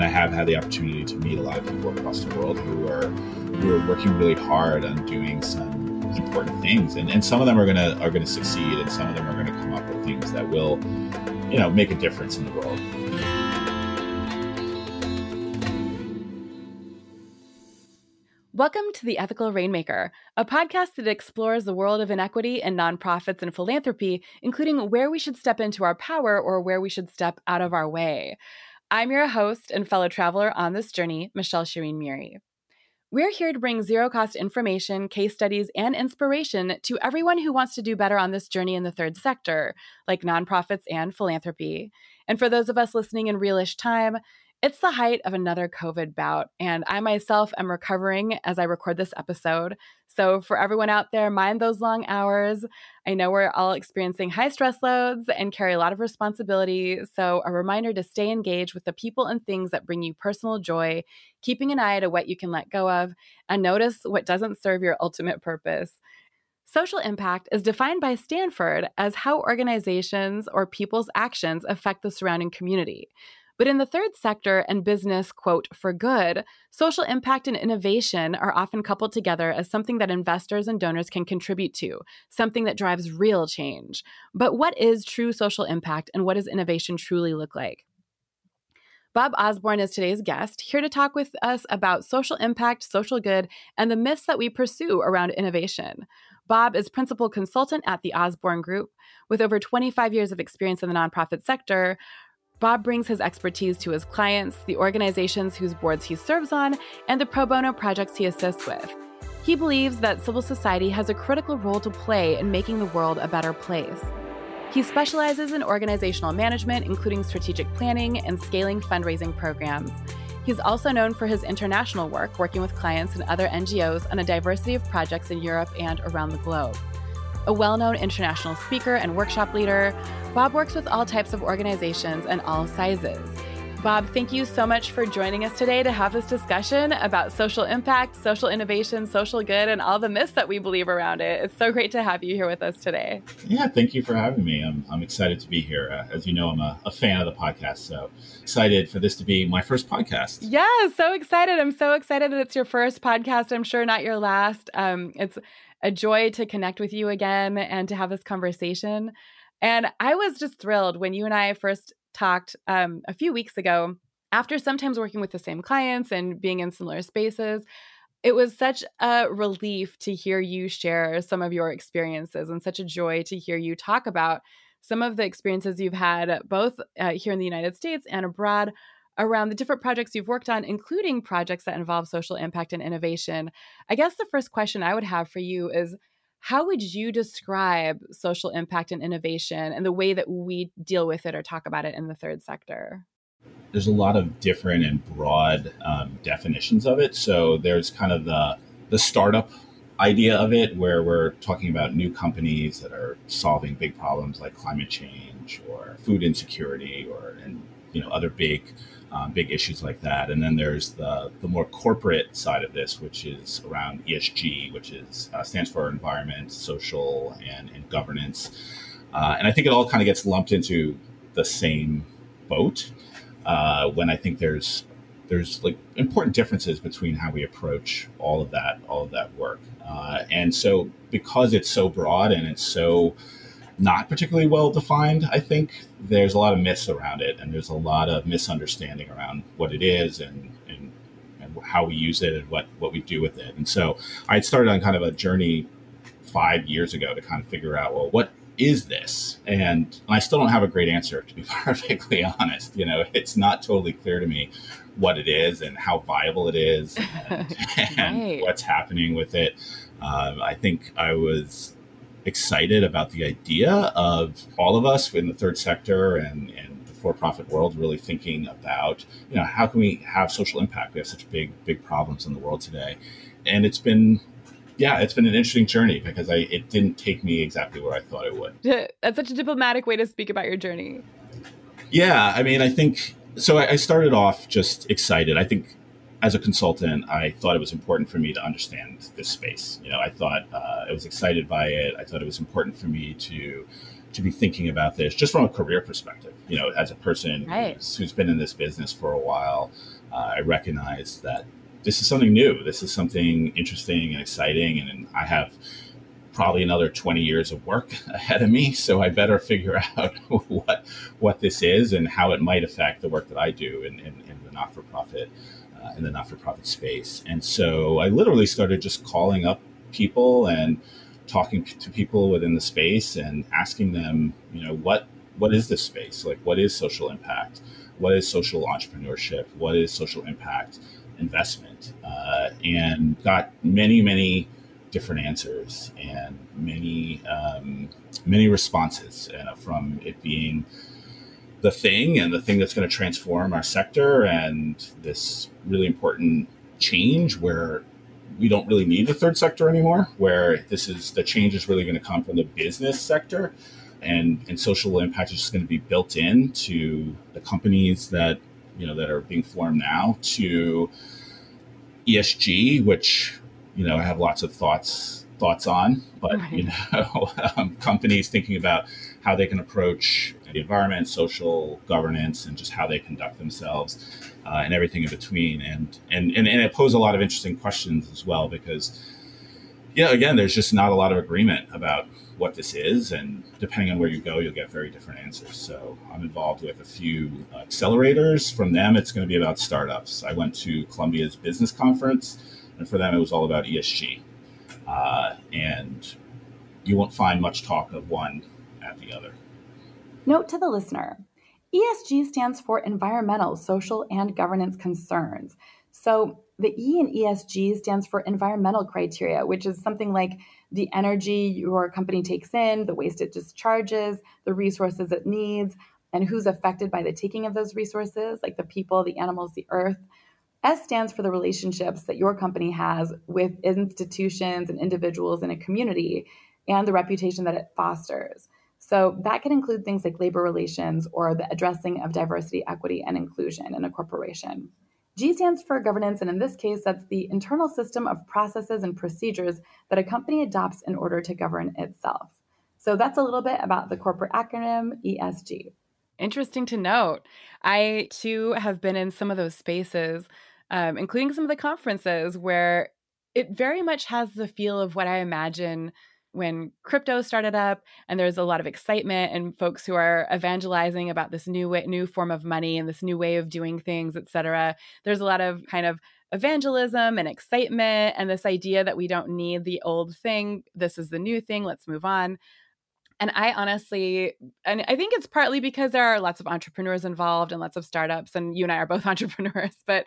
and I have had the opportunity to meet a lot of people across the world who are who are working really hard on doing some important things, and, and some of them are gonna are gonna succeed, and some of them are gonna come up with things that will, you know, make a difference in the world. Welcome to The Ethical Rainmaker, a podcast that explores the world of inequity and nonprofits and philanthropy, including where we should step into our power or where we should step out of our way. I'm your host and fellow traveler on this journey, Michelle Shireen Muri. We're here to bring zero cost information, case studies, and inspiration to everyone who wants to do better on this journey in the third sector, like nonprofits and philanthropy. And for those of us listening in realish time, it's the height of another COVID bout, and I myself am recovering as I record this episode. So, for everyone out there, mind those long hours. I know we're all experiencing high stress loads and carry a lot of responsibility. So, a reminder to stay engaged with the people and things that bring you personal joy, keeping an eye to what you can let go of, and notice what doesn't serve your ultimate purpose. Social impact is defined by Stanford as how organizations or people's actions affect the surrounding community. But in the third sector and business, quote, for good, social impact and innovation are often coupled together as something that investors and donors can contribute to, something that drives real change. But what is true social impact and what does innovation truly look like? Bob Osborne is today's guest, here to talk with us about social impact, social good, and the myths that we pursue around innovation. Bob is principal consultant at the Osborne Group. With over 25 years of experience in the nonprofit sector, Bob brings his expertise to his clients, the organizations whose boards he serves on, and the pro bono projects he assists with. He believes that civil society has a critical role to play in making the world a better place. He specializes in organizational management, including strategic planning and scaling fundraising programs. He's also known for his international work, working with clients and other NGOs on a diversity of projects in Europe and around the globe. A well known international speaker and workshop leader, Bob works with all types of organizations and all sizes. Bob, thank you so much for joining us today to have this discussion about social impact, social innovation, social good, and all the myths that we believe around it. It's so great to have you here with us today. Yeah, thank you for having me. I'm, I'm excited to be here. Uh, as you know, I'm a, a, fan of the podcast, so excited for this to be my first podcast. Yeah, so excited. I'm so excited that it's your first podcast. I'm sure not your last. Um, it's a joy to connect with you again and to have this conversation. And I was just thrilled when you and I first talked um, a few weeks ago. After sometimes working with the same clients and being in similar spaces, it was such a relief to hear you share some of your experiences and such a joy to hear you talk about some of the experiences you've had both uh, here in the United States and abroad around the different projects you've worked on, including projects that involve social impact and innovation. I guess the first question I would have for you is how would you describe social impact and innovation and the way that we deal with it or talk about it in the third sector? There's a lot of different and broad um, definitions of it. So there's kind of the the startup idea of it, where we're talking about new companies that are solving big problems like climate change or food insecurity or and you know other big um, big issues like that. And then there's the, the more corporate side of this, which is around ESG, which is uh, stands for environment, social, and, and governance. Uh, and I think it all kind of gets lumped into the same boat. Uh, when I think there's there's like important differences between how we approach all of that all of that work. Uh, and so because it's so broad and it's so not particularly well defined. I think there's a lot of myths around it, and there's a lot of misunderstanding around what it is and, and, and how we use it and what, what we do with it. And so I started on kind of a journey five years ago to kind of figure out, well, what is this? And I still don't have a great answer, to be perfectly honest. You know, it's not totally clear to me what it is and how viable it is and, and what's happening with it. Um, I think I was excited about the idea of all of us in the third sector and, and the for-profit world really thinking about, you know, how can we have social impact? We have such big, big problems in the world today. And it's been yeah, it's been an interesting journey because I it didn't take me exactly where I thought it would. That's such a diplomatic way to speak about your journey. Yeah, I mean, I think so. I started off just excited. I think as a consultant, I thought it was important for me to understand this space. You know, I thought uh, I was excited by it. I thought it was important for me to to be thinking about this just from a career perspective. You know, as a person right. who's, who's been in this business for a while, uh, I recognize that this is something new. This is something interesting and exciting, and I have probably another 20 years of work ahead of me. So I better figure out what what this is and how it might affect the work that I do in, in, in the not for profit uh, in the not for profit space. And so I literally started just calling up people and talking to people within the space and asking them, you know, what what is this space? Like, what is social impact? What is social entrepreneurship? What is social impact investment? Uh, and got many, many different answers and many um, many responses uh, from it being the thing and the thing that's going to transform our sector and this really important change where we don't really need the third sector anymore where this is the change is really going to come from the business sector and and social impact is just going to be built in to the companies that you know that are being formed now to ESG which you know I have lots of thoughts thoughts on, but right. you know um, companies thinking about how they can approach the environment, social governance, and just how they conduct themselves, uh, and everything in between. And, and and and it posed a lot of interesting questions as well because, yeah, again, there's just not a lot of agreement about what this is, and depending on where you go, you'll get very different answers. So I'm involved with a few accelerators. From them, it's going to be about startups. I went to Columbia's business conference and for them, it was all about ESG. Uh, and you won't find much talk of one at the other. Note to the listener ESG stands for environmental, social, and governance concerns. So the E in ESG stands for environmental criteria, which is something like the energy your company takes in, the waste it discharges, the resources it needs, and who's affected by the taking of those resources, like the people, the animals, the earth. S stands for the relationships that your company has with institutions and individuals in a community and the reputation that it fosters. So that can include things like labor relations or the addressing of diversity, equity, and inclusion in a corporation. G stands for governance, and in this case, that's the internal system of processes and procedures that a company adopts in order to govern itself. So that's a little bit about the corporate acronym ESG. Interesting to note. I too have been in some of those spaces um, including some of the conferences where it very much has the feel of what I imagine when crypto started up and there's a lot of excitement and folks who are evangelizing about this new way, new form of money and this new way of doing things, et cetera. There's a lot of kind of evangelism and excitement and this idea that we don't need the old thing. This is the new thing. Let's move on. And I honestly, and I think it's partly because there are lots of entrepreneurs involved and lots of startups, and you and I are both entrepreneurs. But,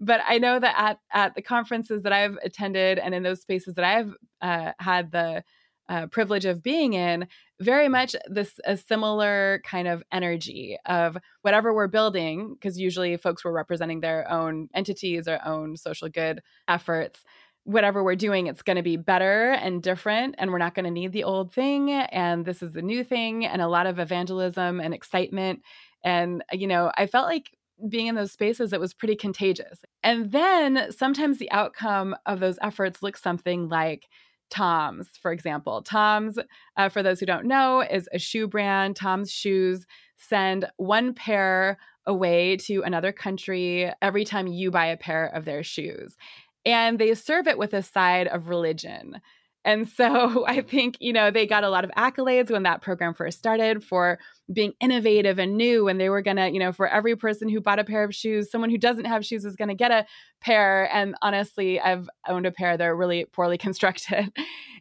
but I know that at at the conferences that I've attended and in those spaces that I've uh, had the uh, privilege of being in, very much this a similar kind of energy of whatever we're building, because usually folks were representing their own entities, or own social good efforts whatever we're doing, it's going to be better and different, and we're not going to need the old thing. And this is the new thing, and a lot of evangelism and excitement. And, you know, I felt like being in those spaces, it was pretty contagious. And then sometimes the outcome of those efforts looks something like Tom's, for example. Tom's, uh, for those who don't know, is a shoe brand. Tom's shoes send one pair away to another country every time you buy a pair of their shoes and they serve it with a side of religion. And so I think, you know, they got a lot of accolades when that program first started for being innovative and new. And they were going to, you know, for every person who bought a pair of shoes, someone who doesn't have shoes is going to get a pair. And honestly, I've owned a pair. They're really poorly constructed.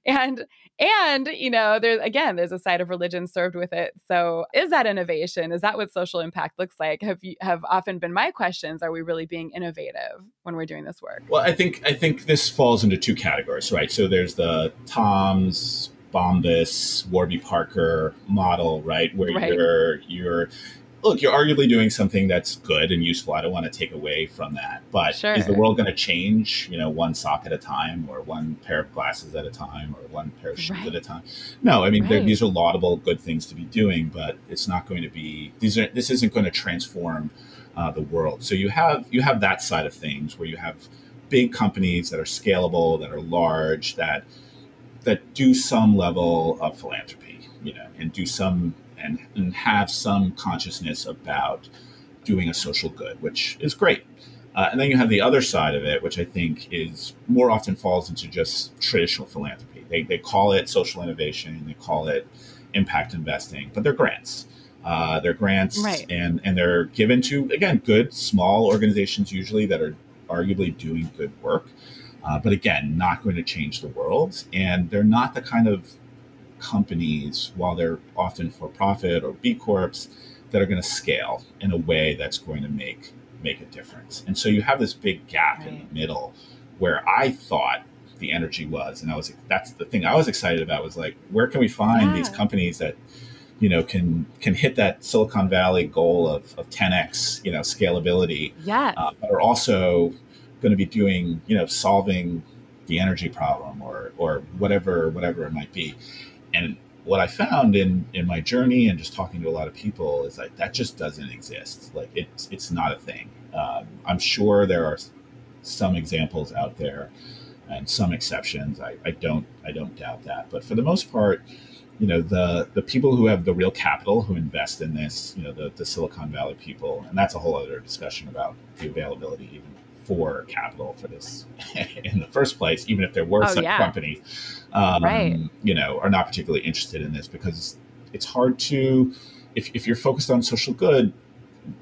and and you know there's again there's a side of religion served with it. So is that innovation? Is that what social impact looks like? Have you have often been my questions are we really being innovative when we're doing this work? Well i think i think this falls into two categories right? So there's the toms bombas warby parker model right? Where right. you're you're look, you're arguably doing something that's good and useful. I don't want to take away from that. But sure. is the world going to change, you know, one sock at a time or one pair of glasses at a time or one pair of shoes right. at a time? No, I mean, right. these are laudable, good things to be doing, but it's not going to be, these are, this isn't going to transform uh, the world. So you have, you have that side of things where you have big companies that are scalable, that are large, that, that do some level of philanthropy you know, and do some and, and have some consciousness about doing a social good, which is great. Uh, and then you have the other side of it, which I think is more often falls into just traditional philanthropy. They, they call it social innovation, they call it impact investing, but they're grants. Uh, they're grants, right. and and they're given to again good small organizations usually that are arguably doing good work, uh, but again not going to change the world. And they're not the kind of companies, while they're often for profit or B corps, that are going to scale in a way that's going to make make a difference. And so you have this big gap right. in the middle where I thought the energy was, and I was that's the thing I was excited about was like where can we find yeah. these companies that you know can can hit that Silicon Valley goal of, of 10x you know scalability, yeah, uh, but are also going to be doing you know solving the energy problem or or whatever whatever it might be, and what I found in in my journey and just talking to a lot of people is like that just doesn't exist. Like it's it's not a thing. Um, I'm sure there are some examples out there and some exceptions. I, I don't I don't doubt that. But for the most part, you know the the people who have the real capital who invest in this, you know the the Silicon Valley people, and that's a whole other discussion about the availability even for capital for this in the first place, even if there were oh, some yeah. companies, um, right. you know, are not particularly interested in this because it's hard to, if, if you're focused on social good,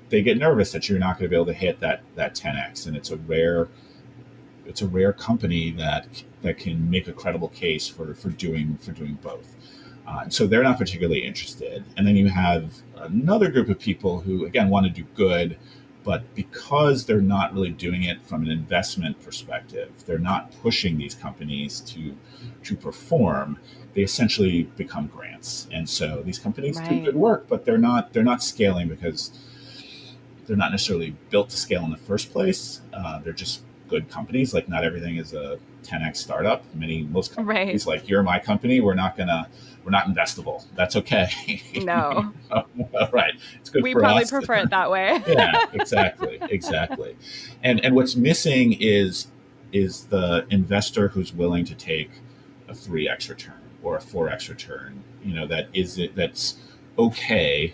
they get nervous that you're not going to be able to hit that that 10x, and it's a rare, it's a rare company that that can make a credible case for for doing for doing both. Uh, so they're not particularly interested. And then you have another group of people who, again, want to do good, but because they're not really doing it from an investment perspective, they're not pushing these companies to to perform. They essentially become grants, and so these companies right. do good work, but they're not they're not scaling because they're not necessarily built to scale in the first place. Uh, they're just good companies. Like not everything is a 10x startup. Many most companies, right. like you're my company, we're not gonna we're not investable. That's okay. No. right. It's good we probably us. prefer it that way. yeah, exactly. Exactly. And and what's missing is is the investor who's willing to take a 3x return or a 4x return, you know, that is it that's okay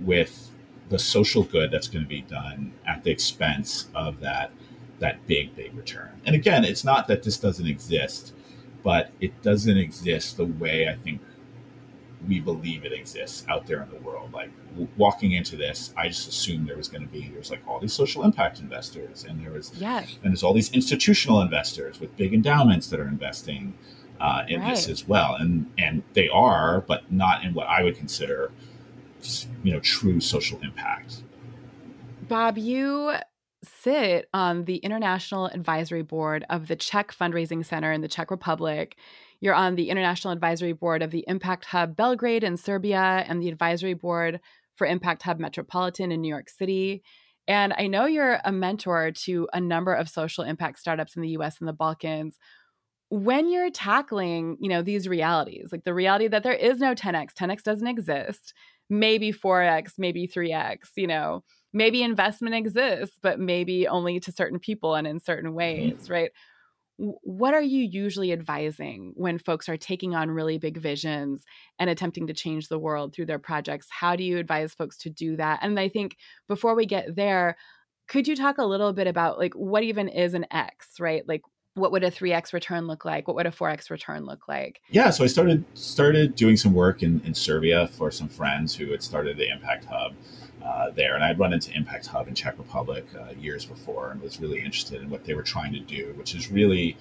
with the social good that's going to be done at the expense of that that big big return. And again, it's not that this doesn't exist, but it doesn't exist the way I think we believe it exists out there in the world. Like w- walking into this, I just assumed there was going to be there's like all these social impact investors, and there was yes. and there's all these institutional investors with big endowments that are investing uh, in right. this as well, and and they are, but not in what I would consider, you know, true social impact. Bob, you sit on the international advisory board of the Czech Fundraising Center in the Czech Republic you're on the International Advisory Board of the Impact Hub Belgrade in Serbia and the Advisory Board for Impact Hub Metropolitan in New York City. And I know you're a mentor to a number of social impact startups in the US and the Balkans. When you're tackling, you know, these realities, like the reality that there is no 10x, 10x doesn't exist, maybe 4x, maybe 3x, you know, maybe investment exists, but maybe only to certain people and in certain mm-hmm. ways, right? what are you usually advising when folks are taking on really big visions and attempting to change the world through their projects? How do you advise folks to do that? And i think before we get there could you talk a little bit about like what even is an x right? Like what would a 3x return look like? What would a 4x return look like? Yeah so i started started doing some work in, in serbia for some friends who had started the impact hub uh, there. And I'd run into Impact Hub in Czech Republic uh, years before and was really interested in what they were trying to do, which is really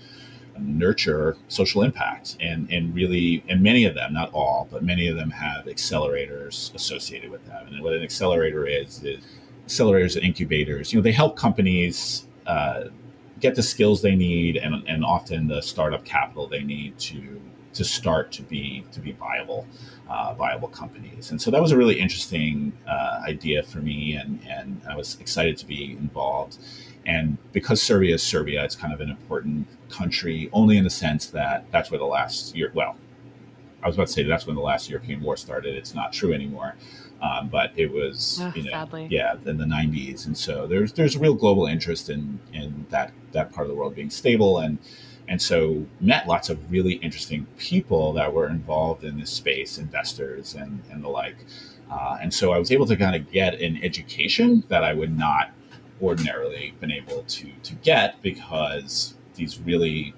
nurture social impact. And, and really, and many of them, not all, but many of them have accelerators associated with them. And what an accelerator is, is accelerators and incubators. You know, they help companies uh, get the skills they need and, and often the startup capital they need to to start to be to be viable, uh, viable companies. And so that was a really interesting uh, idea for me, and and I was excited to be involved. And because Serbia is Serbia, it's kind of an important country, only in the sense that that's where the last year. Well, I was about to say that's when the last European war started. It's not true anymore. Um, but it was, oh, you know, sadly. yeah, in the '90s, and so there's there's a real global interest in in that that part of the world being stable, and and so met lots of really interesting people that were involved in this space, investors and and the like. Uh, and so I was able to kind of get an education that I would not ordinarily been able to to get because these really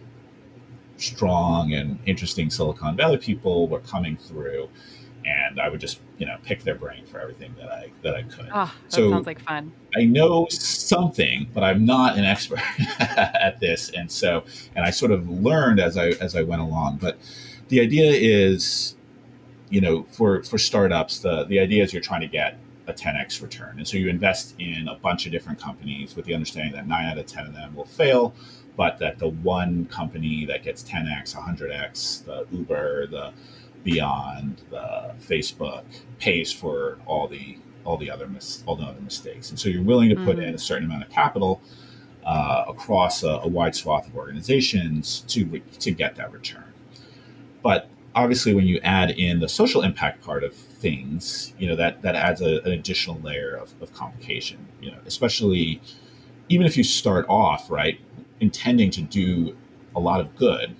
strong and interesting Silicon Valley people were coming through, and I would just you know pick their brain for everything that I that I could. Oh, that so sounds like fun. I know something, but I'm not an expert at this, and so and I sort of learned as I as I went along. But the idea is, you know, for for startups, the the idea is you're trying to get a 10x return, and so you invest in a bunch of different companies with the understanding that nine out of ten of them will fail but that the one company that gets 10x, 100x, the Uber, the Beyond, the Facebook pays for all the all the other mis- all the other mistakes, and so you're willing to put mm-hmm. in a certain amount of capital uh, across a, a, wide swath of organizations to re- to get that return. But obviously, when you add in the social impact part of things, you know that that adds a, an additional layer of, of complication. You know, especially even if you start off right intending to do a lot of good,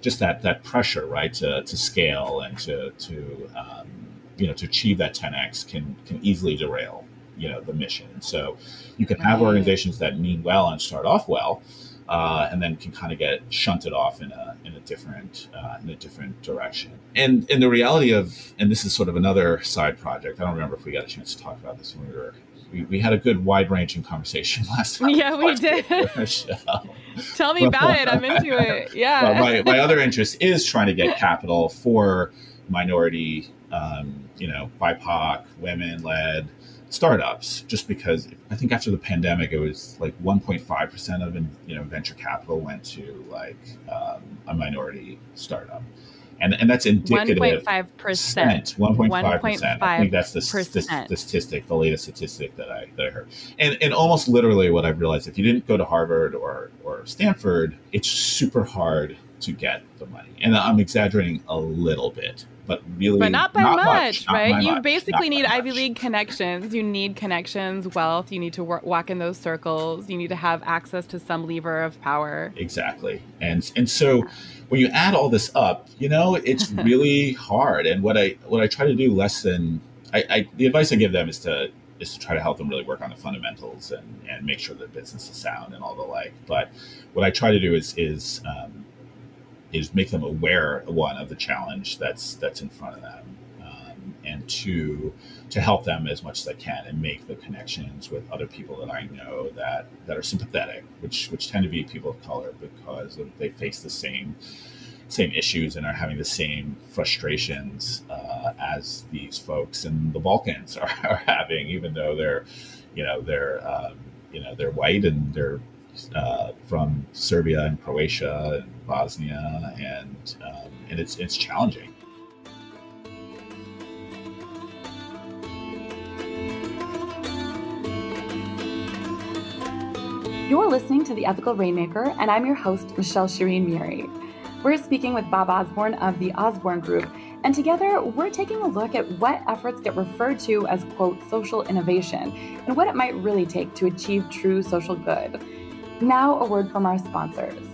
just that that pressure, right, to, to scale and to to um, you know to achieve that 10x can can easily derail you know the mission. So you can have organizations that mean well and start off well, uh, and then can kind of get shunted off in a in a different uh, in a different direction. And and the reality of and this is sort of another side project. I don't remember if we got a chance to talk about this when we were we, we had a good wide ranging conversation last time. Yeah, we did. Tell me about it. I'm into it. Yeah. My, my other interest is trying to get capital for minority, um, you know, BIPOC, women led startups just because I think after the pandemic, it was like 1.5% of, you know, venture capital went to like um, a minority startup and and that's indicative. One point five percent. One point five percent. I think that's the, the, the, statistic, the latest statistic that I that I heard. And and almost literally, what I've realized, if you didn't go to Harvard or or Stanford, it's super hard to get the money. And I'm exaggerating a little bit, but really, but not by not much, much right? you much, basically need Ivy League connections. You need connections, wealth. You need to work, walk in those circles. You need to have access to some lever of power. Exactly, and and so. When you add all this up, you know, it's really hard. And what I what I try to do less than I, I, the advice I give them is to is to try to help them really work on the fundamentals and, and make sure the business is sound and all the like. But what I try to do is is um, is make them aware one of the challenge that's that's in front of them, um, and two to help them as much as I can and make the connections with other people that I know that that are sympathetic, which which tend to be people of color because they face the same same issues and are having the same frustrations uh, as these folks in the Balkans are, are, having, even though they're you know they're um, you know they're white and they're uh, from Serbia and Croatia and Bosnia and um, and it's it's challenging. You're listening to The Ethical Rainmaker, and I'm your host, Michelle Shireen Muri. We're speaking with Bob Osborne of the Osborne Group, and together we're taking a look at what efforts get referred to as, quote, social innovation, and what it might really take to achieve true social good. Now, a word from our sponsors.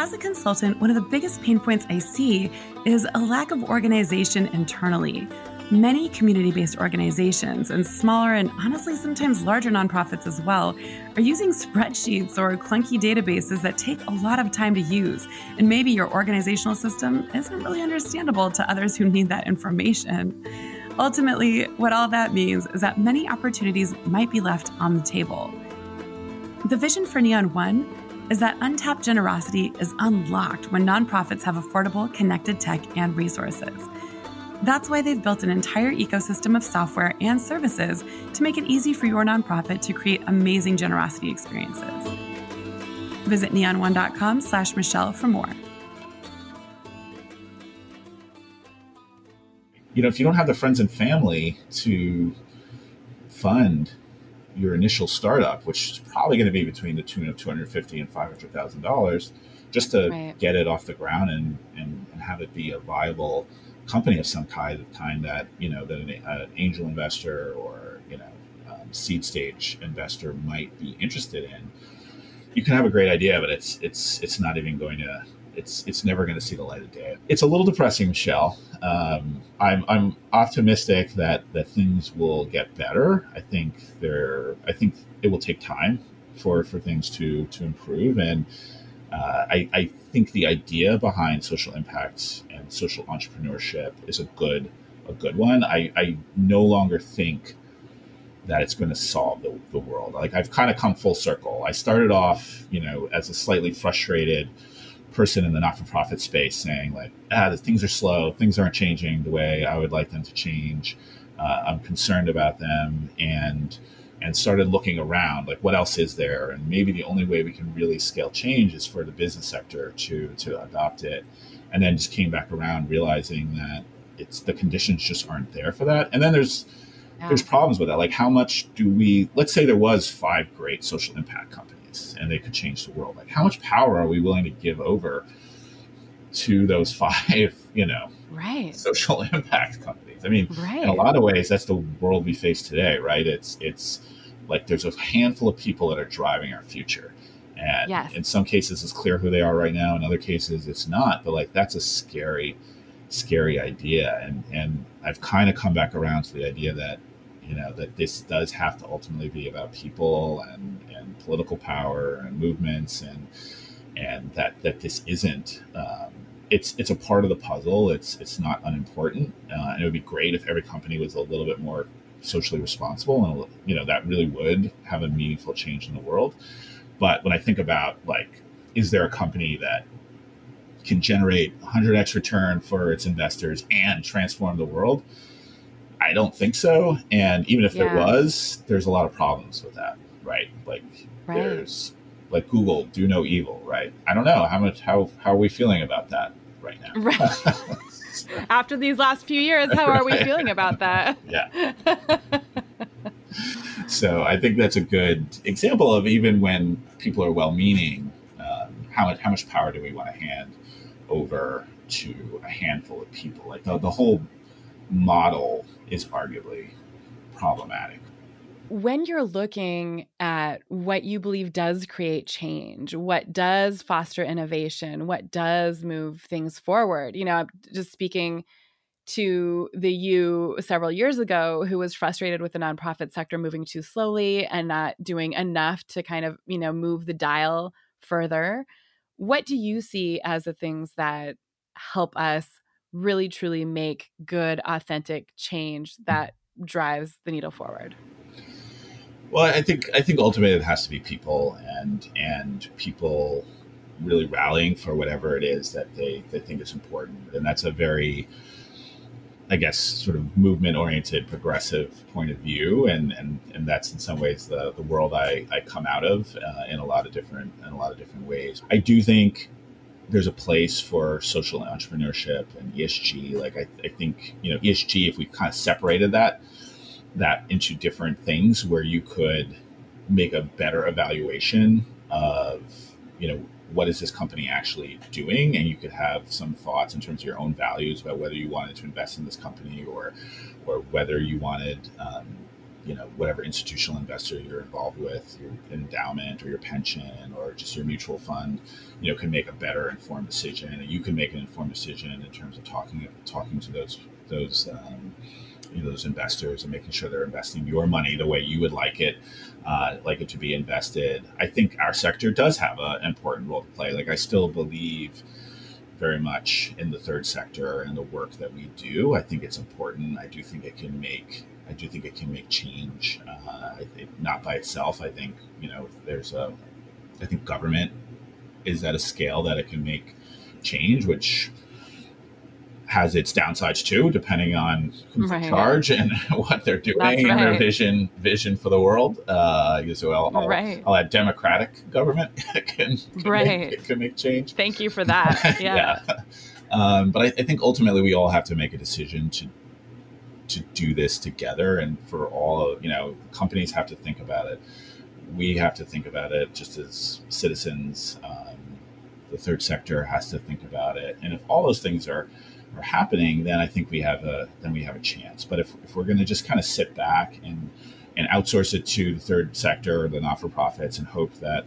As a consultant, one of the biggest pain points I see is a lack of organization internally. Many community based organizations and smaller and honestly sometimes larger nonprofits as well are using spreadsheets or clunky databases that take a lot of time to use. And maybe your organizational system isn't really understandable to others who need that information. Ultimately, what all that means is that many opportunities might be left on the table. The vision for Neon One is that untapped generosity is unlocked when nonprofits have affordable, connected tech and resources. That's why they've built an entire ecosystem of software and services to make it easy for your nonprofit to create amazing generosity experiences. Visit neon1.com slash Michelle for more. You know, if you don't have the friends and family to fund your initial startup, which is probably going to be between the tune of two hundred fifty and five hundred thousand dollars, just to right. get it off the ground and, and, and have it be a viable company of some kind, kind that you know that an, an angel investor or you know um, seed stage investor might be interested in. You can have a great idea, but it's it's it's not even going to it's it's never going to see the light of day. It's a little depressing, Michelle. Um, I'm I'm optimistic that that things will get better. I think there I think it will take time for for things to to improve, and uh, I I think the idea behind social impact and social entrepreneurship is a good a good one. I I no longer think that it's going to solve the, the world. Like I've kind of come full circle. I started off, you know, as a slightly frustrated person in the not-for-profit space saying like, ah, things are slow, things aren't changing the way I would like them to change. Uh, I'm concerned about them and and started looking around like what else is there and maybe the only way we can really scale change is for the business sector to to adopt it and then just came back around realizing that it's the conditions just aren't there for that and then there's yeah. there's problems with that. Like, how much do we? Let's say there was five great social impact companies, and they could change the world. Like, how much power are we willing to give over to those five? You know, right? Social impact companies. I mean, right. in a lot of ways, that's the world we face today, right? It's it's like there's a handful of people that are driving our future. And yes. in some cases, it's clear who they are right now. In other cases, it's not. But like, that's a scary, scary idea. And and I've kind of come back around to the idea that you know that this does have to ultimately be about people and, and political power and movements and and that that this isn't um, it's it's a part of the puzzle. It's it's not unimportant. Uh, and it would be great if every company was a little bit more socially responsible and you know that really would have a meaningful change in the world. But when i think about like is there a company that can generate 100x return for its investors and transform the world I don't think so. And even if yeah. there was, there's a lot of problems with that, right? Like right. there's like Google, do no evil, right? I don't know how much how how are we feeling about that right now? Right. After these last few years, how are we feeling about that? yeah. so I think that's a good example of even when people are well-meaning, um, how much how much power do we want to hand over to a handful of people? Like the, the whole model is arguably problematic. When you're looking at what you believe does create change, what does foster innovation, what does move things forward, you know, just speaking to the you several years ago who was frustrated with the nonprofit sector moving too slowly and not doing enough to kind of, you know, move the dial further. What do you see as the things that help us really truly make good authentic change that drives the needle forward. Well i think i think ultimately it has to be people and and people really rallying for whatever it is that they, they think is important. And that's a very i guess sort of movement oriented progressive point of view. And and and that's in some ways the the world i i come out of uh, in a lot of different in a lot of different ways. I do think there's a place for social entrepreneurship and ESG. Like I, I think you know ESG, if we kind of separated that that into different things, where you could make a better evaluation of you know what is this company actually doing, and you could have some thoughts in terms of your own values about whether you wanted to invest in this company or or whether you wanted um, you know whatever institutional investor you're involved with, your endowment or your pension or just your mutual fund, you know, can make a better informed decision, and you can make an informed decision in terms of talking talking to those those um, you know, those investors and making sure they're investing your money the way you would like it, uh, like it to be invested. I think our sector does have an important role to play. Like I still believe very much in the third sector and the work that we do. I think it's important. I do think it can make I do think it can make change. Uh, I think not by itself. I think you know there's a. I think government is at a scale that it can make change, which has its downsides too, depending on who's right. in charge and what they're doing right. and their vision vision for the world. Uh, so I'll, I'll, right. I'll add democratic government can, can right. make, can make change. Thank you for that. Yeah. yeah. Um, but I, I, think ultimately we all have to make a decision to to do this together and for all of you know companies have to think about it we have to think about it just as citizens um, the third sector has to think about it and if all those things are are happening then i think we have a then we have a chance but if, if we're going to just kind of sit back and and outsource it to the third sector or the not-for-profits and hope that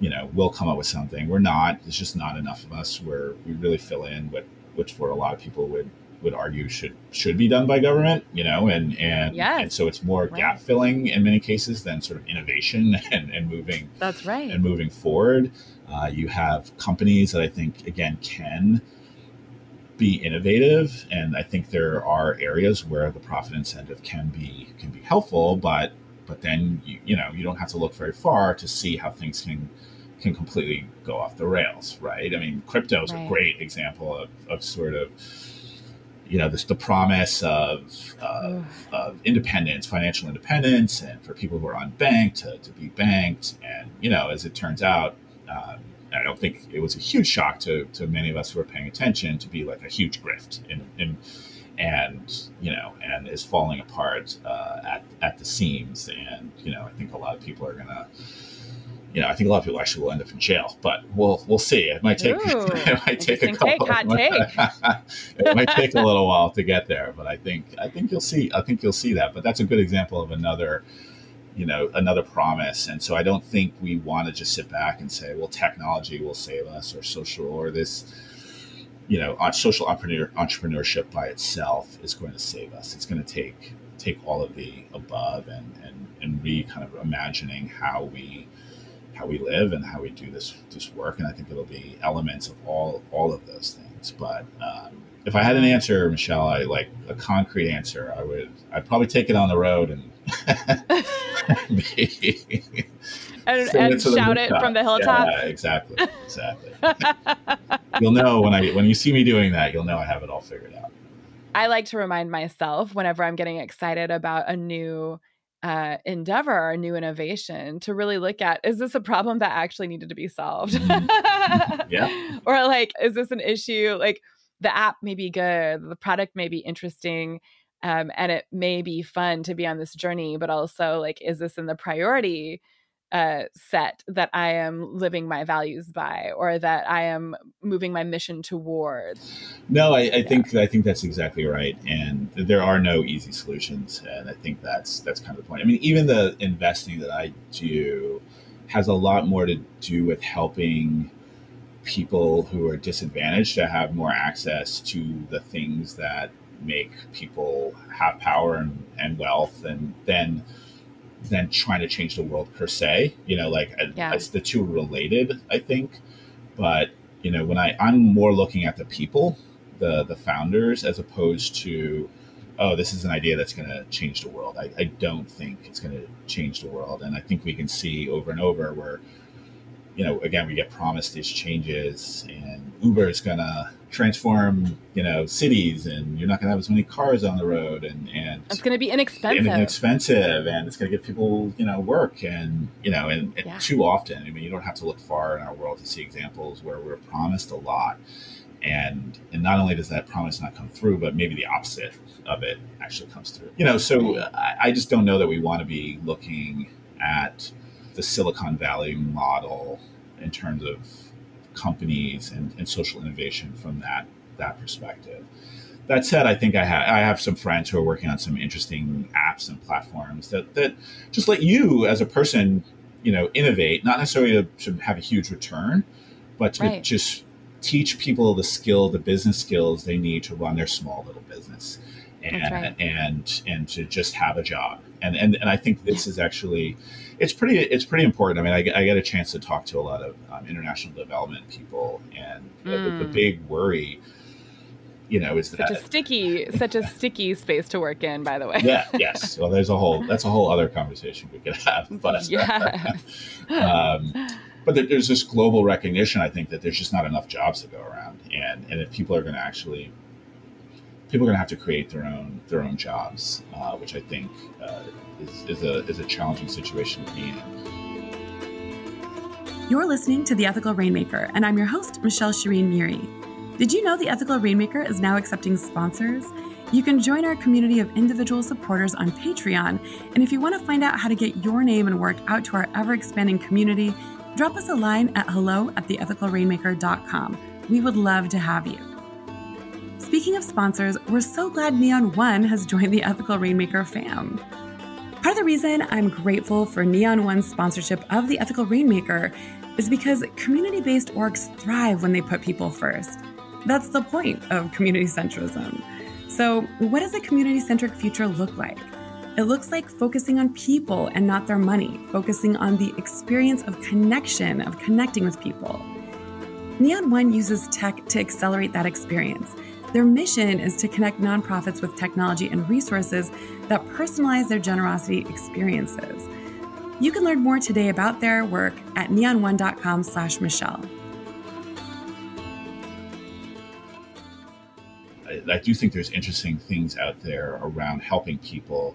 you know, we'll come up with something. We're not. There's just not enough of us where we really fill in what, which for a lot of people would would argue should should be done by government. You know, and and yes. and so it's more Right. gap filling in many cases than sort of innovation and, and moving That's right. and moving forward. Uh, you have companies that I think again can be innovative, and I think there are areas where the profit incentive can be can be helpful, but but then you, you know you don't have to look very far to see how things can can completely go off the rails, right? I mean, crypto is Right. a great example of, of sort of you know this the promise of, of, of independence, financial independence, and for people who are unbanked to, to be banked, and you know as it turns out. Um, I don't think it was a huge shock to, to many of us who are paying attention to be like a huge grift in, in and you know and is falling apart uh, at at the seams and you know I think a lot of people are gonna you know I think a lot of people actually will end up in jail but we'll we'll see. It might take Ooh, it might take a couple take, it might take a little while to get there but I think I think you'll see I think you'll see that but that's a good example of another you know another promise. And so i don't think we want to just sit back and say well technology will save us or social or this you know social entrepreneur, entrepreneurship by itself is going to save us. It's going to take take all of the above and and and re kind of imagining how we how we live and how we do this this work and i think it'll be elements of all all of those things but um, if i had an answer michelle i like a concrete answer i would i'd probably take it on the road and and and shout it from the hilltop. Yeah, exactly, exactly. you'll know when I when you see me doing that, you'll know I have it all figured out. I like to remind myself whenever I'm getting excited about a new uh, endeavor or new innovation to really look at is this a problem that actually needed to be solved? Mhm. Yeah. Or like, is this an issue? Like, the app may be good, the product may be interesting, um, and it may be fun to be on this journey, but also, like, is this in the priority? Uh, set that I am living my values by, or that I am moving my mission towards. No, I, I think I think that's exactly right, and there are no easy solutions, and I think that's that's kind of the point. I mean, even the investing that I do has a lot more to do with helping people who are disadvantaged to have more access to the things that make people have power and, and wealth, and then than trying to change the world per se. You know, like I- Yeah. it's the two are related, I think. But you know, when I I'm more looking at the people, the the founders, as opposed to, oh, this is an idea that's going to change the world. I, I don't think it's going to change the world, and I think we can see over and over where, you know, again, we get promised these changes, and Uber is going to transform, you know, cities, and you're not going to have as many cars on the road, and and It's going to be and inexpensive. inexpensive and it's going to give people you know work and you know and, and Yeah. too often i mean you don't have to look far in our world to see examples where we're promised a lot and and not only does that promise not come through but maybe the opposite of it actually comes through you know so i, I just don't know that we want to be looking at the silicon valley model in terms of companies and, and social innovation from that that perspective that said, I think I have I have some friends who are working on some interesting apps and platforms that that just let you as a person, you know, innovate, not necessarily to, have a huge return, but to Right. just teach people the skill, the business skills they need to run their small little business, and right. and and to just have a job. And and and I think this is actually it's pretty it's pretty important. I mean, I, get- I get a chance to talk to a lot of um, international development people, and the, the Mm. big worry, you know, is that such a sticky, such a sticky space to work in. By the way. yeah, yes. Well, there's a whole that's a whole other conversation we could have, but yeah. um, but there's this global recognition. I think that there's just not enough jobs to go around, and and if people are going to actually, people are going to have to create their own their own jobs, uh, which I think uh, is, is a is a challenging situation to be in. You're listening to The Ethical Rainmaker, and I'm your host, Michelle Shireen Muri. Did you know The Ethical Rainmaker is now accepting sponsors? You can join our community of individual supporters on Patreon, and if you want to find out how to get your name and work out to our ever expanding community, drop us a line at hello at theethicalrainmaker.com. We would love to have you. Speaking of sponsors, we're so glad Neon One has joined the Ethical Rainmaker fam. Part of the reason I'm grateful for Neon One's sponsorship of the Ethical Rainmaker is because community based orgs thrive when they put people first. That's the point of community centrism. So, what does a community centric future look like? It looks like focusing on people and not their money, focusing on the experience of connection, of connecting with people. Neon One uses tech to accelerate that experience. Their mission is to connect nonprofits with technology and resources that personalize their generosity experiences. You can learn more today about their work at neon1.com slash Michelle. I, I do think there's interesting things out there around helping people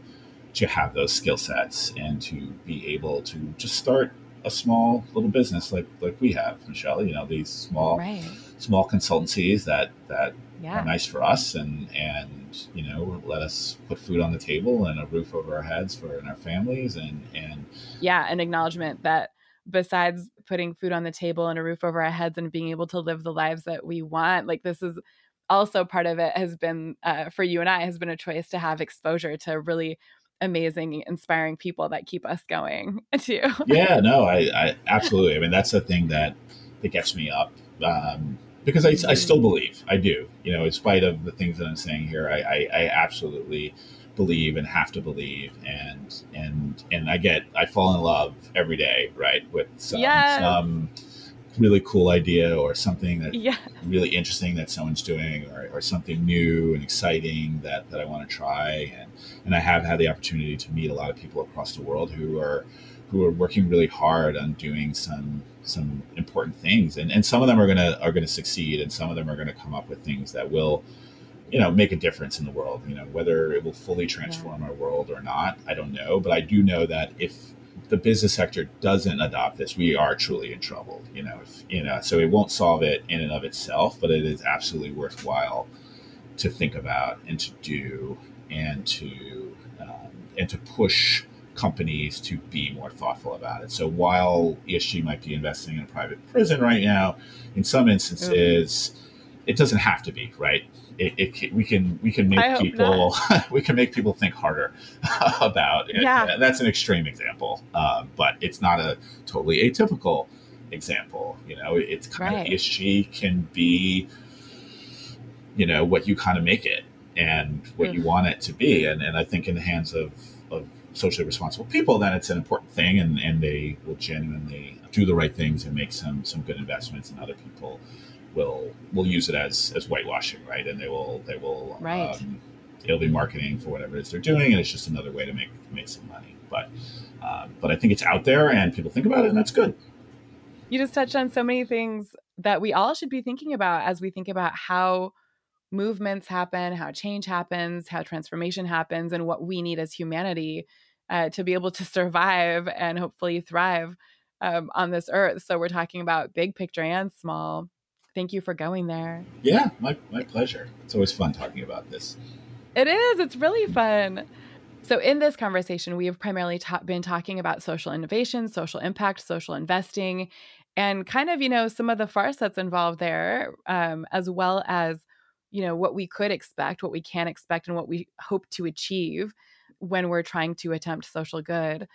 to have those skill sets and to be able to just start a small little business like like we have, Michelle. You know, these small right. small consultancies that that yeah. are nice for us and and you know let us put food on the table and a roof over our heads for and our families and and yeah an acknowledgement that besides putting food on the table and a roof over our heads and being able to live the lives that we want like this is also part of it has been uh, for you and i has been a choice to have exposure to really amazing inspiring people that keep us going too yeah no i, I absolutely i mean that's the thing that that gets me up um, because I, I still mm-hmm. believe I do. You know, in spite of the things that I'm saying here, I, I, I absolutely believe and have to believe and and and I get I fall in love every day, right, with some, yes. some really cool idea or something that yeah. really interesting that someone's doing or, or something new and exciting that, that I want to try and and I have had the opportunity to meet a lot of people across the world who are who are working really hard on doing some some important things. And, and some of them are gonna are gonna succeed and some of them are gonna come up with things that will you know make a difference in the world. You know whether it will fully transform yeah. our world or not i don't know. But i do know that if the business sector doesn't adopt this we are truly in trouble you know if you know. So it won't solve it in and of itself but it is absolutely worthwhile to think about and to do and to um, and to push companies to be more thoughtful about it. So while ESG might be investing in a private prison right now, in some instances, mm-hmm. it doesn't have to be right. It, it we can we can make people we can make people think harder about it. Yeah. that's an extreme example, uh, but it's not a totally atypical example. You know, it's kind right. of ESG can be, you know, what you kind of make it and what mm-hmm. you want it to be. And, and I think in the hands of, of socially responsible people, then it's an important thing, and, and they will genuinely do the right things and make some some good investments, and other people will will use it as as whitewashing, right? And they will they will right. Um, it'll be marketing for whatever it is they're doing, and it's just another way to make make some money. But uh, but I think it's out there, and people think about it, and that's good. You just touched on so many things that we all should be thinking about as we think about how movements happen, how change happens, how transformation happens, and what we need as humanity uh, to be able to survive and hopefully thrive um, on this earth. So we're talking about big picture and small. Thank you for going there. Yeah, my, my pleasure. It's always fun talking about this. It is. It's really fun. So, in this conversation, we have primarily ta- been talking about social innovation, social impact, social investing, and kind of, you know, some of the farce that's involved there, um, as well as, you know, what we could expect, what we can expect, and what we hope to achieve when we're trying to attempt social good.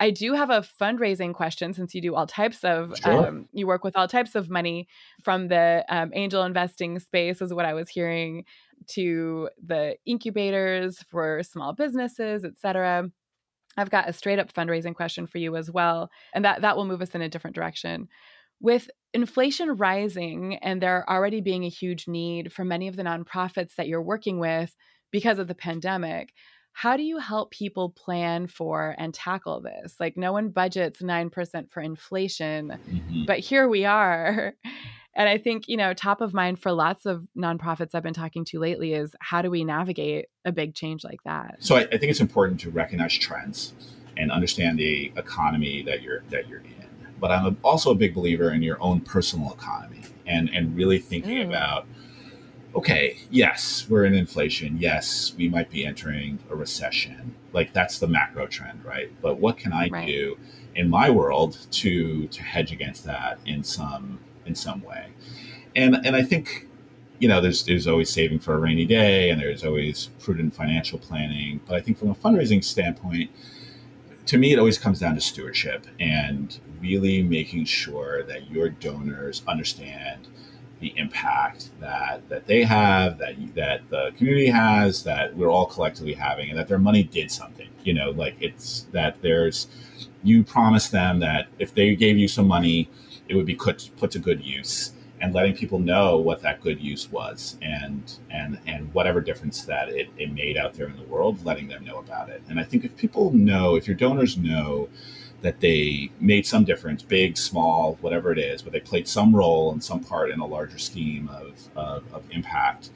I do have a fundraising question since you do all types of, sure. um, you work with all types of money from the um, angel investing space, is what I was hearing, to the incubators for small businesses, et cetera. I've got a straight up fundraising question for you as well. And that, that will move us in a different direction. With inflation rising and there already being a huge need for many of the nonprofits that you're working with because of the pandemic, how do you help people plan for and tackle this? Like, no one budgets 9% for inflation, mm-hmm. but here we are. And I think, you know, top of mind for lots of nonprofits I've been talking to lately is how do we navigate a big change like that? So I, I think it's important to recognize trends and understand the economy that you're that you're in. But I'm also a big believer in your own personal economy and and really thinking mm. about okay, yes, we're in inflation. Yes, we might be entering a recession. Like that's the macro trend, right? But what can I right. do in my world to to hedge against that in some in some way? And and I think you know there's there's always saving for a rainy day and there's always prudent financial planning, but I think from a fundraising standpoint to me, it always comes down to stewardship and really making sure that your donors understand the impact that that they have, that that the community has, that we're all collectively having, and that their money did something. You know, like it's that there's you promise them that if they gave you some money, it would be put put to good use, and letting people know what that good use was, and and and whatever difference that it, it made out there in the world, letting them know about it. And I think if people know, if your donors know that they made some difference, big, small, whatever it is, but they played some role and some part in a larger scheme of, of, of, impact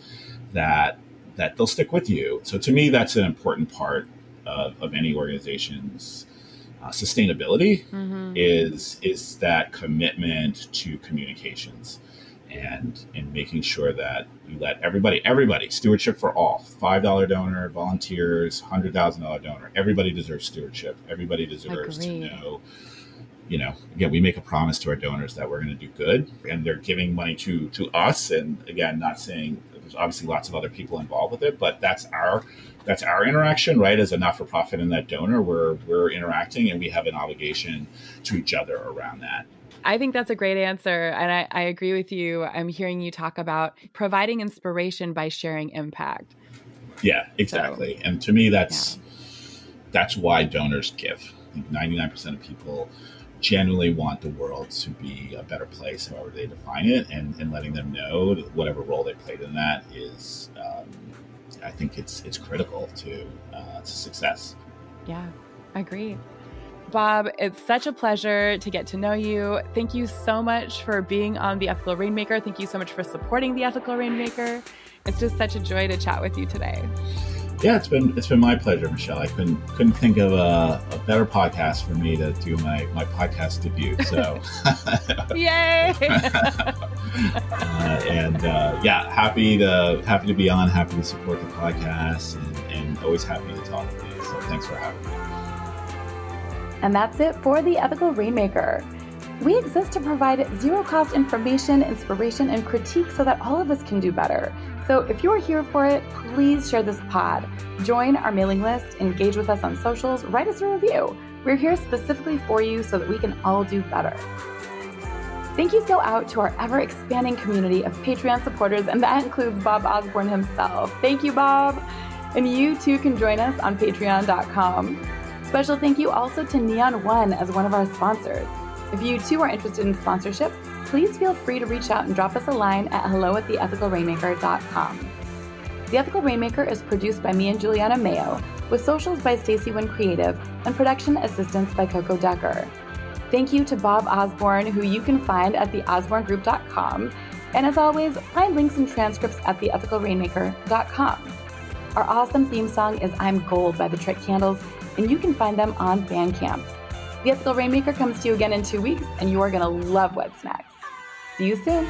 that that they'll stick with you. So to me, that's an important part of, of any organization's uh, sustainability mm-hmm. is is that commitment to communications and and making sure that you let everybody everybody stewardship for all five dollar donor volunteers hundred thousand dollar donor everybody deserves stewardship. Everybody deserves Agreed. to know you know again we make a promise to our donors that we're going to do good and they're giving money to to us and again not saying there's obviously lots of other people involved with it but that's our that's our interaction right? As a not-for-profit and that donor we're we're interacting and we have an obligation to each other around that I think that's a great answer. And I, I agree with you. I'm hearing you talk about providing inspiration by sharing impact. Yeah, exactly. So, and to me, that's yeah. that's why donors give. 99% of people genuinely want the world to be a better place, however they define it, and, and letting them know whatever role they played in that is, um, I think it's it's critical to uh, to success. Yeah, I agree. Bob, it's such a pleasure to get to know you. Thank you so much for being on The Ethical Rainmaker. Thank you so much for supporting The Ethical Rainmaker. It's just such a joy to chat with you today. Yeah, it's been it's been my pleasure, Michelle. I couldn't couldn't think of a, a better podcast for me to do my, my podcast debut. So, yay! uh, and uh, yeah, happy to happy to be on. Happy to support the podcast, and, and always happy to talk with you. So, thanks for having me. And that's it for the Ethical Rainmaker. We exist to provide zero cost information, inspiration, and critique so that all of us can do better. So if you're here for it, please share this pod. Join our mailing list, engage with us on socials, write us a review. We're here specifically for you so that we can all do better. Thank yous go out to our ever expanding community of Patreon supporters, and that includes Bob Osborne himself. Thank you, Bob. And you too can join us on patreon.com. Special thank you also to Neon One as one of our sponsors. If you too are interested in sponsorship, please feel free to reach out and drop us a line at hello at theethicalrainmaker.com. The Ethical Rainmaker is produced by me and Juliana Mayo, with socials by Stacey Wynn Creative and production assistance by Coco Decker. Thank you to Bob Osborne, who you can find at theosbornegroup.com. And as always, find links and transcripts at theethicalrainmaker.com. Our awesome theme song is I'm Gold by the Trick Candles, and you can find them on Bandcamp. The Ethical Rainmaker comes to you again in two weeks, and you are going to love what's next. See you soon.